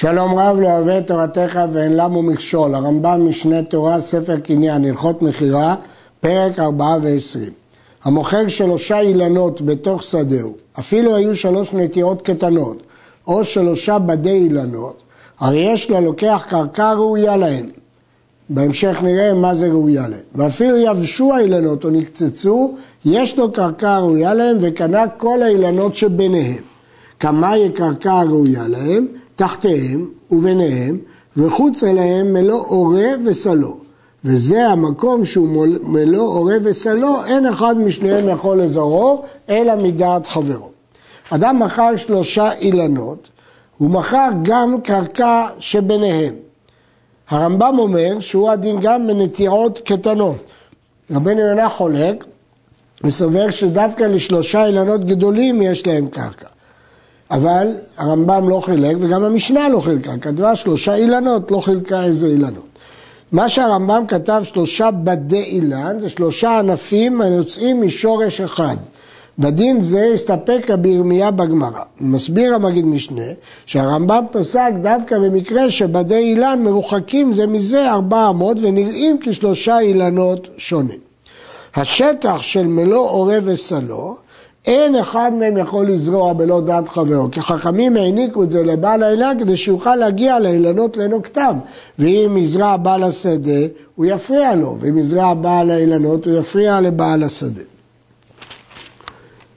שלום רב לא אוהב את תורתך ואין למו מכשול, הרמב"ם משנה תורה, ספר קניין, הלכות מכירה, פרק 4 ו-20. המוכר שלושה אילנות בתוך שדהו, אפילו היו שלוש נטיעות קטנות, או שלושה בדי אילנות, הרי יש ללוקח קרקע ראויה להם. בהמשך נראה מה זה ראויה להם. ואפילו יבשו האילנות או נקצצו, יש לו קרקע ראויה להם וקנה כל האילנות שביניהם. כמה היא קרקע ראויה להם? תחתיהם וביניהם, וחוץ אליהם מלוא עורב וסלו. וזה המקום שהוא מלוא עורב וסלו, אין אחד משניהם יכול לזרעו, אלא מדעת חברו. אדם מכר שלושה אילנות, הוא מכר גם קרקע שביניהם. הרמב"ם אומר שהוא הדין גם בנטיעות קטנות. רבנו יונה חולק וסובר שדווקא לשלושה אילנות גדולים יש להם קרקע. אבל הרמב"ם לא חילק וגם המשנה לא חילקה, כתבה שלושה אילנות, לא חילקה איזה אילנות. מה שהרמב"ם כתב שלושה בדי אילן זה שלושה ענפים היוצאים משורש אחד. בדין זה הסתפק רבי ירמיה בגמרא. מסביר המגיד משנה שהרמב"ם פסק דווקא במקרה שבדי אילן מרוחקים זה מזה ארבע אמות ונראים כשלושה אילנות שונים. השטח של מלוא עורב וסלו אין אחד מהם יכול לזרוע בלא דעת חברו, כי חכמים העניקו את זה לבעל האילן כדי שיוכל להגיע לאילנות לנוקתם, ואם יזרע בעל השדה הוא יפריע לו, ואם יזרע בעל האילנות הוא יפריע לבעל השדה.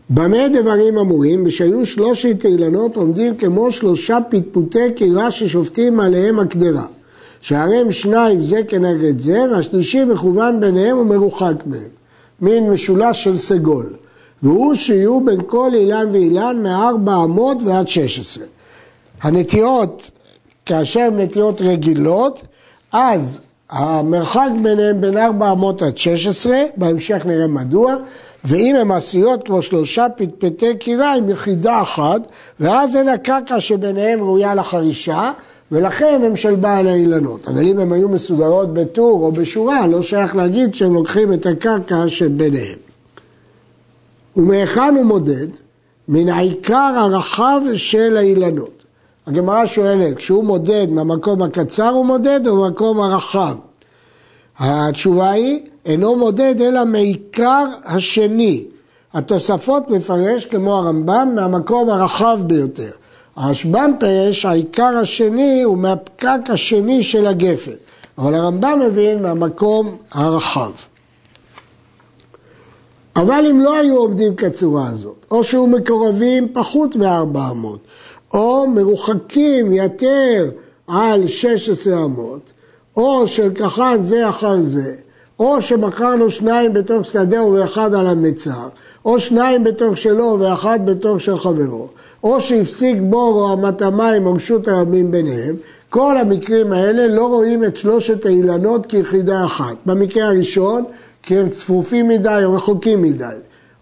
במה דברים אמורים? בשהיו שלושת אילנות עומדים כמו שלושה פטפוטי קירה ששופטים עליהם הקדרה. שהרי שניים זה כנגד זה, והשלישי מכוון ביניהם ומרוחק מהם. מין משולש של סגול. והוא שיהיו בין כל אילן ואילן מארבע אמות ועד שש עשרה. הנטיעות, כאשר הן נטיעות רגילות, אז המרחק ביניהם בין ארבע אמות עד שש עשרה, בהמשך נראה מדוע, ואם הן עשויות כמו שלושה פטפטי קירה עם יחידה אחת, ואז אין הקרקע שביניהם ראויה לחרישה, ולכן הם של בעל האילנות. אבל אם הן היו מסודרות בטור או בשורה, לא שייך להגיד שהם לוקחים את הקרקע שביניהם. ומהיכן הוא מודד? מן העיקר הרחב של האילנות. הגמרא שואלת, כשהוא מודד מהמקום הקצר הוא מודד או מהמקום הרחב? התשובה היא, אינו מודד אלא מעיקר השני. התוספות מפרש כמו הרמב"ם מהמקום הרחב ביותר. הרשב"ם פרש, העיקר השני הוא מהפקק השני של הגפן, אבל הרמב"ם מבין מהמקום הרחב. אבל אם לא היו עומדים כצורה הזאת, או שהיו מקורבים פחות מארבע אמות, או מרוחקים יותר על שש עשרה אמות, או של כחן זה אחר זה, או שמכרנו שניים בתוך שדהו ואחד על המצר, או שניים בתוך שלו ואחד בתוך של חברו, או שהפסיק בור או אמת המים או רשות הרבים ביניהם, כל המקרים האלה לא רואים את שלושת האילנות כיחידה אחת. במקרה הראשון כי הם צפופים מדי או רחוקים מדי,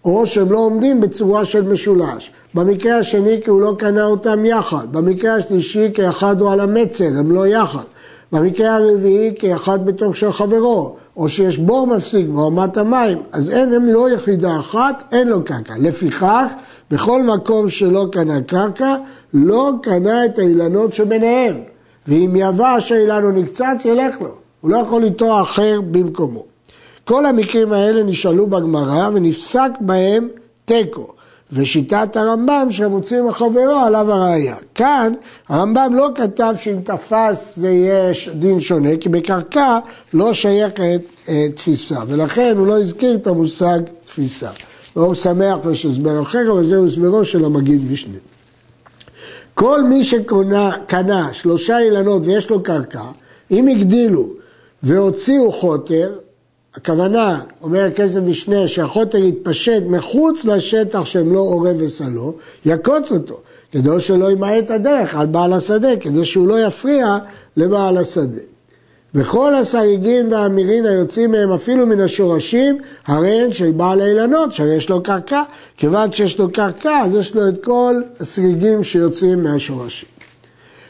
או שהם לא עומדים בצורה של משולש. במקרה השני כי הוא לא קנה אותם יחד, במקרה השלישי כי אחד הוא על המצר, הם לא יחד. במקרה הרביעי כי אחד בתוך של חברו, או שיש בור מפסיק ברמת המים, אז אין, הם לא יחידה אחת, אין לו קרקע. לפיכך, בכל מקום שלא קנה קרקע, לא קנה את האילנות שביניהם. ואם יבש האילן או נקצץ, ילך לו. הוא לא יכול לטוע אחר במקומו. כל המקרים האלה נשאלו בגמרא ונפסק בהם תיקו. ושיטת הרמב"ם שמוצאים מחברו עליו הראייה. כאן הרמב"ם לא כתב שאם תפס זה יהיה דין שונה, כי בקרקע לא שייכת אה, תפיסה, ולכן הוא לא הזכיר את המושג תפיסה. והוא שמח יש הסבר אחר, אבל זהו הסברו של המגיד משנה. כל מי שקנה שלושה אילנות ויש לו קרקע, אם הגדילו והוציאו חוטר, הכוונה, אומר כסף משנה, שהחוטר יתפשט מחוץ לשטח שהם לא עורב וסלו, יקוץ אותו, כדי שלא ימעט הדרך על בעל השדה, כדי שהוא לא יפריע לבעל השדה. וכל הסריגים והמירין היוצאים מהם אפילו מן השורשים, הרי הן של בעל האילנות, שהרי יש לו קרקע. כיוון שיש לו קרקע, אז יש לו את כל הסריגים שיוצאים מהשורשים.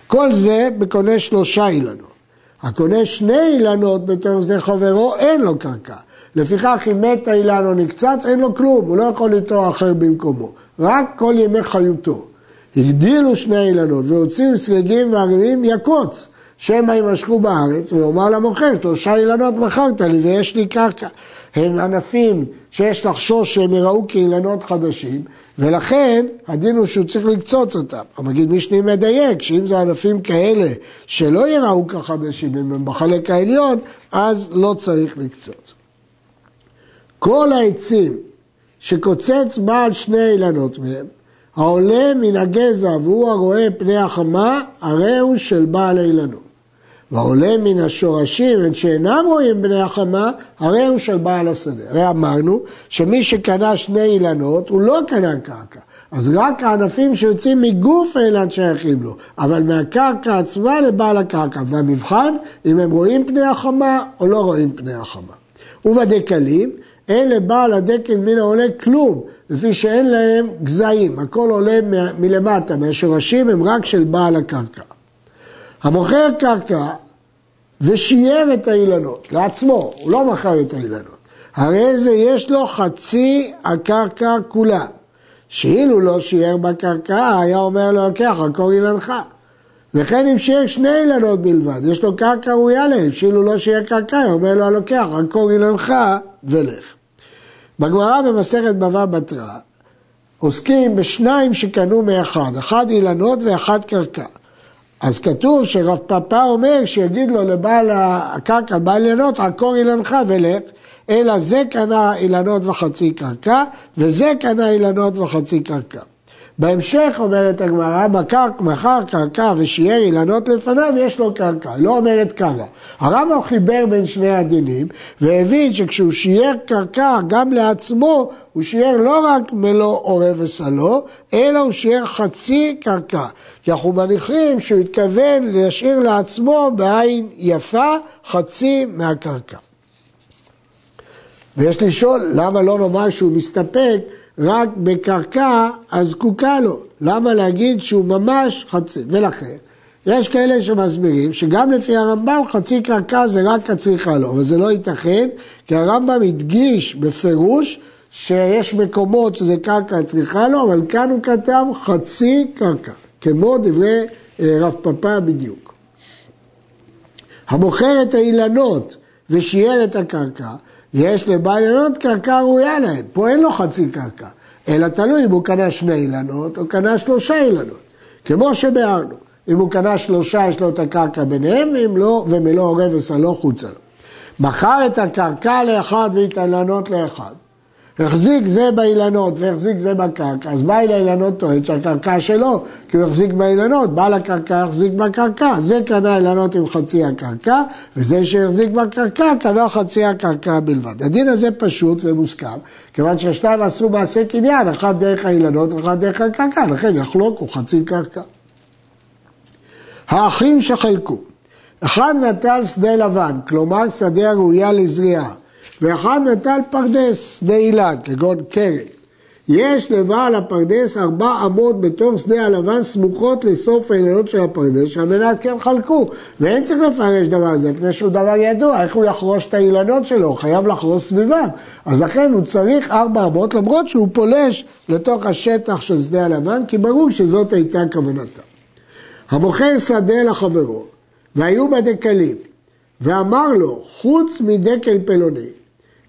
כל זה בקונה שלושה אילנות. הקונה שני אילנות בתור שדה חברו, אין לו קרקע. לפיכך אם מת האילן או נקצץ, אין לו כלום, הוא לא יכול לטוע אחר במקומו. רק כל ימי חיותו. הגדילו שני אילנות והוציאו סרגים וערבים יקוץ, שמא יימשכו בארץ, ויאמר למוכר, שלושה אילנות מכרת לי ויש לי קרקע. הם ענפים שיש לחשוש שהם יראו כאילנות חדשים, ולכן הדין הוא שהוא צריך לקצוץ אותם. המגיד משני מדייק, שאם זה ענפים כאלה שלא יראו כחדשים, אם הם בחלק העליון, אז לא צריך לקצוץ. כל העצים שקוצץ בעל שני אילנות מהם, העולה מן הגזע והוא הרואה פני החמה, הרי הוא של בעל האילנות. והעולה מן השורשים, ואת שאינם רואים בני החמה, הרי הוא של בעל השדה. הרי אמרנו שמי שקנה שני אילנות, הוא לא קנה קרקע. אז רק הענפים שיוצאים מגוף האילן שייכים לו, אבל מהקרקע עצמה לבעל הקרקע. והמבחן, אם הם רואים פני החמה או לא רואים פני החמה. ובדקלים, אין לבעל הדקל מן העולה כלום, לפי שאין להם גזעים, הכל עולה מלמטה, מהשורשים הם רק של בעל הקרקע. המוכר קרקע ושייר את האילנות לעצמו, הוא לא מכר את האילנות. הרי זה יש לו חצי הקרקע כולה. שאילו לא שייר בקרקע, היה אומר לו, לוקח, עקור אילנך. וכן אם שייר שני אילנות בלבד, יש לו קרקע ראויה להם, שאילו לא שייר קרקע, היה אומר לו, הלוקח, עקור אילנך ולך. בגמרא במסכת בבא בתרא, עוסקים בשניים שקנו מאחד, אחד אילנות ואחד קרקע. אז כתוב שרב פאפא אומר שיגיד לו לבעל הקרקע, בעל אילנות, עקור אילנך ולך, אלא זה קנה אילנות וחצי קרקע, וזה קנה אילנות וחצי קרקע. בהמשך אומרת הגמרא, מכר קרקע ושיער אילנות לפניו, יש לו קרקע, לא אומרת כמה. הרמב"ם חיבר בין שני הדינים, והבין שכשהוא שיער קרקע גם לעצמו, הוא שיער לא רק מלוא עורב וסלו, אלא הוא שיער חצי קרקע. כי אנחנו מניחים שהוא התכוון להשאיר לעצמו בעין יפה חצי מהקרקע. ויש לשאול, למה לא נאמר שהוא מסתפק רק בקרקע הזקוקה לו. למה להגיד שהוא ממש חצי? ולכן, יש כאלה שמסבירים שגם לפי הרמב"ם חצי קרקע זה רק הצריכה לו, אבל זה לא ייתכן, כי הרמב"ם הדגיש בפירוש שיש מקומות שזה קרקע צריכה לו, אבל כאן הוא כתב חצי קרקע, כמו דברי אה, רב פאפא בדיוק. המוכר את האילנות ושיער את הקרקע, יש לבעל אילנות קרקע ראויה להם, פה אין לו חצי קרקע, אלא תלוי אם הוא קנה שני אילנות או קנה שלושה אילנות, כמו שביארנו, אם הוא קנה שלושה יש לו את הקרקע ביניהם, ואם לא, ומלוא עורב וסלו חוצה לו. מכר את הקרקע לאחד ואת האילנות לאחד. החזיק זה באילנות והחזיק זה בקרקע, אז בעל האילנות טוען? שהקרקע שלו, כי הוא החזיק באילנות, בעל הקרקע החזיק בקרקע, זה קנה אילנות עם חצי הקרקע, וזה שהחזיק בקרקע קנה חצי הקרקע בלבד. הדין הזה פשוט ומוסכם, כיוון ששניים עשו מעשה קניין, אחד דרך האילנות ואחד דרך הקרקע, לכן יחלוק הוא חצי קרקע. האחים שחלקו, אחד נטל שדה לבן, כלומר שדה הראויה לזריעה, ואחד נטל פרדס, שדה אילן, כגון כרם. יש לבעל הפרדס ארבע אמות בתוך שדה הלבן סמוכות לסוף האילנות של הפרדס, שעל מנת כן חלקו. ואין צריך לפרש דבר הזה, מפני שהוא דבר ידוע, איך הוא יחרוש את האילנות שלו, הוא חייב לחרוש סביבם. אז לכן הוא צריך ארבע אמות, למרות שהוא פולש לתוך השטח של שדה הלבן, כי ברור שזאת הייתה כוונתה. המוכר שדה לחברו, והיו בדקלים, ואמר לו, חוץ מדקל פלוני,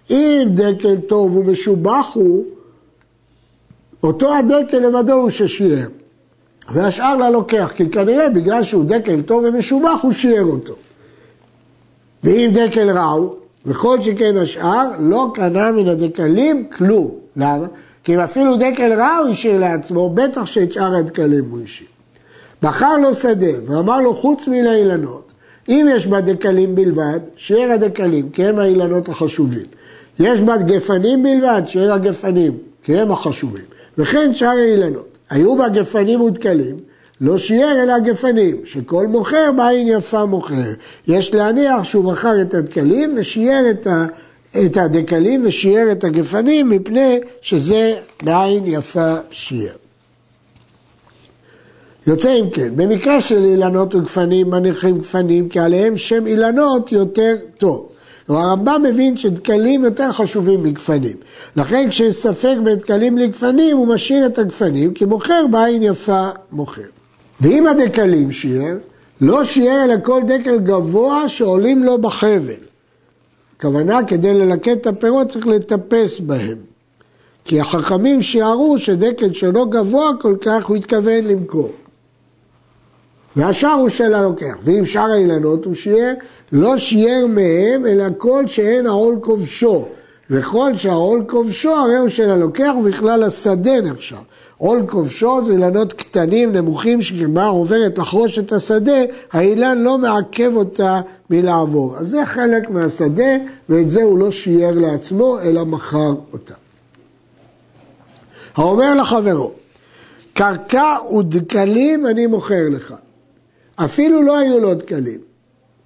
אם דקל טוב ומשובח הוא, אותו הדקל לבדו הוא ששיער. והשאר ללוקח, כי כנראה בגלל שהוא דקל טוב ומשובח הוא שיער אותו. ואם דקל רע הוא, וכל שכן השאר, לא קנה מן הדקלים כלום. למה? כי אם אפילו דקל רע הוא השאיר לעצמו, בטח שאת שאר הדקלים הוא השאיר. בחר לו שדה ואמר לו חוץ מן האילנות, אם יש בה דקלים בלבד, שיער הדקלים, כי הם האילנות החשובים. יש בה גפנים בלבד, שיהיה הגפנים, כי הם החשובים. וכן שאר האילנות. היו בה גפנים ודקלים, לא שיער אלא גפנים, שכל מוכר בעין יפה מוכר. יש להניח שהוא מכר את הדקלים ושיער את, ה, את הדקלים ושיער את הגפנים, מפני שזה בעין יפה שיער. יוצא אם כן, במקרה של אילנות וגפנים מניחים גפנים כי עליהם שם אילנות יותר טוב. הרמב"ם מבין שדקלים יותר חשובים מגפנים. לכן כשיש ספק בין דקלים לגפנים, הוא משאיר את הגפנים, כי מוכר בעין יפה מוכר. ואם הדקלים שיער, לא שיער אלא כל דקל גבוה שעולים לו בחבל. הכוונה, כדי ללקט את הפירות צריך לטפס בהם. כי החכמים שיערו שדקל שלא גבוה כל כך, הוא התכוון למכור. והשאר הוא של הלוקח. ואם שאר האילנות הוא שיער, לא שיער מהם, אלא כל שאין העול כובשו. וכל שהעול כובשו, הרי הוא של הלוקח, ובכלל השדה נחשב. עול כובשו זה אילנות קטנים, נמוכים, שכבר עוברת לחרוש את השדה, האילן לא מעכב אותה מלעבור. אז זה חלק מהשדה, ואת זה הוא לא שיער לעצמו, אלא מכר אותה. האומר לחברו, קרקע ודקלים אני מוכר לך. אפילו לא היו לו דקלים.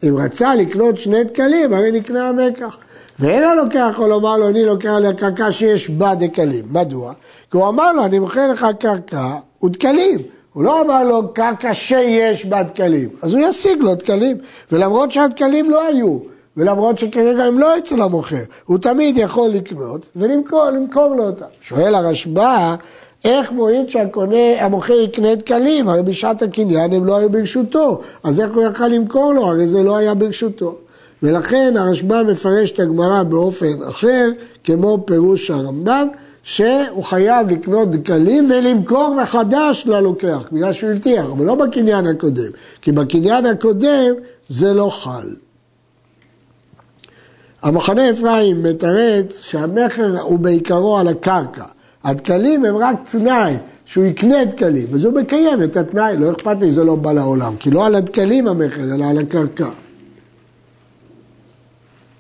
אם רצה לקנות שני דקלים, הרי נקנה המקח. ואין הלוקח יכול לומר לו, אני לוקח על הקרקע שיש בה דקלים. מדוע? כי הוא אמר לו, אני מוכר לך קרקע ודקלים. הוא לא אמר לו, קרקע שיש בה דקלים. אז הוא ישיג לו דקלים. ולמרות שהדקלים לא היו, ולמרות שכרגע הם לא אצל המוכר, הוא תמיד יכול לקנות ולמכור לו אותם. שואל הרשב"א, איך מועיד שהמוכר יקנה דקלים? הרי בשעת הקניין הם לא היו ברשותו, אז איך הוא יכל למכור לו? הרי זה לא היה ברשותו. ולכן הרשב"א מפרש את הגמרא באופן אחר, כמו פירוש הרמב"ם, שהוא חייב לקנות דקלים ולמכור מחדש ללוקח, בגלל שהוא הבטיח, אבל לא בקניין הקודם, כי בקניין הקודם זה לא חל. המחנה אפרים מתרץ שהמכר הוא בעיקרו על הקרקע. הדקלים הם רק תנאי, שהוא יקנה דקלים, אז הוא מקיים את התנאי, לא אכפת לי, זה לא בא לעולם, כי לא על הדקלים המכר, אלא על הקרקע.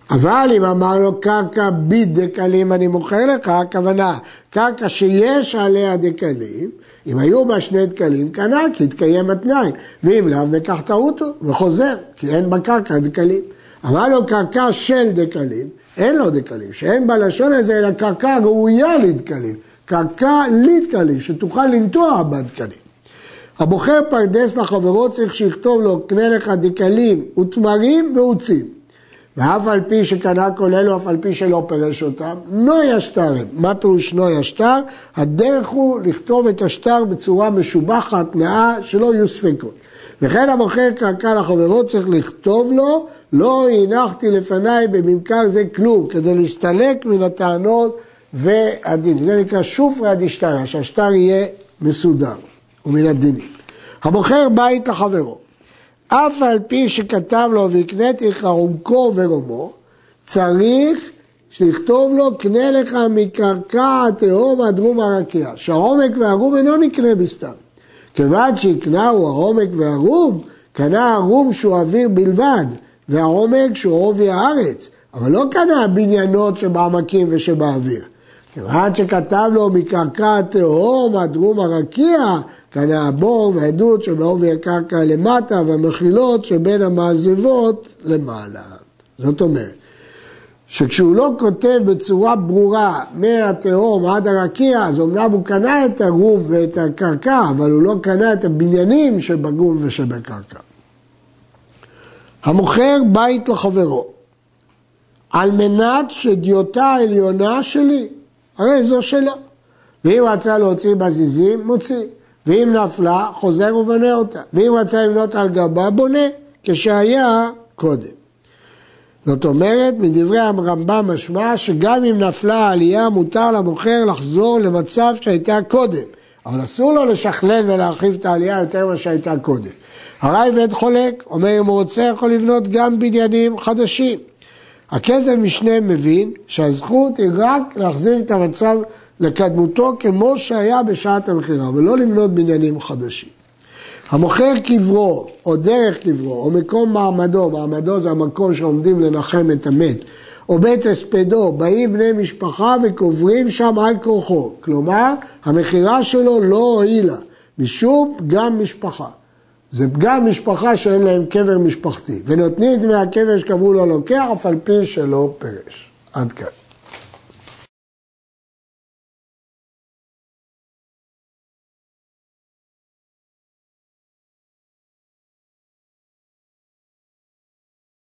אבל אם אמר לו קרקע בדקלים אני מוכר לך, הכוונה קרקע שיש עליה דקלים, אם היו בה שני דקלים, קנה כי התקיים התנאי, ואם לאו מקח טעותו וחוזר, כי אין בקרקע דקלים. אמר לו קרקע של דקלים, אין לו דקלים, שאין בלשון הזה אלא קרקע ראויה לדקלים, קרקע לדקלים, שתוכל לנטוע בה דקלים. הבוחר פרדס לחברו צריך שיכתוב לו קנה לך דקלים ותמרים ועוצים. ואף על פי שקנה כל אלו, אף על פי שלא פירש אותם, נוי השטר. מה פירוש נוי השטר? הדרך הוא לכתוב את השטר בצורה משובחת, נאה, שלא יהיו ספקות. וכן המוכר קרקע לחברו צריך לכתוב לו, לא הנחתי לפניי בממכר זה כלום, כדי להסתלק מן הטענות והדין. זה נקרא שופרא דשטרא, שהשטר יהיה מסודר ומן הדינים. המוכר בית לחברו. אף על פי שכתב לו והקניתי לך עומקו ורומו, צריך לכתוב לו קנה לך מקרקע התהום הדרום הרקיע, שהעומק והרום אינו נקנה בסתם. כיוון שהקנהו העומק והרום, קנה הרום שהוא אוויר בלבד, והעומק שהוא עובי הארץ, אבל לא קנה הבניינות שבעמקים ושבאוויר. כיוון שכתב לו מקרקע התהום הדרום הרקיע, קנה הבור והעדות שבעובי הקרקע למטה והמחילות שבין המעזבות למעלה. זאת אומרת, שכשהוא לא כותב בצורה ברורה מהתהום עד הרקיע, אז אמנם הוא קנה את הגום ואת הקרקע, אבל הוא לא קנה את הבניינים שבגום ושבקרקע. המוכר בית לחברו, על מנת שדיוטה העליונה שלי, הרי זו שלו. ואם רצה להוציא בזיזים, מוציא. ואם נפלה, חוזר ובונה אותה. ואם רצה לבנות על גבה, בונה, כשהיה קודם. זאת אומרת, מדברי הרמב"ם משמע שגם אם נפלה העלייה, מותר למוכר לחזור למצב שהייתה קודם. אבל אסור לו לשכלל ולהרחיב את העלייה יותר ממה שהייתה קודם. הרייבד חולק, אומר אם הוא רוצה יכול לבנות גם בניינים חדשים. הכסף משנה מבין שהזכות היא רק להחזיר את המצב לקדמותו כמו שהיה בשעת המכירה, ולא לבנות בניינים חדשים. המוכר קברו, או דרך קברו, או מקום מעמדו, מעמדו זה המקום שעומדים לנחם את המת, או בית הספדו, באים בני משפחה וקוברים שם על כורחו. כלומר, המכירה שלו לא הועילה, משום פגם משפחה. זה פגם משפחה שאין להם קבר משפחתי, ונותנים דמי הקבר שקבעו לו לוקח, אף על פי שלא פירש. עד כאן.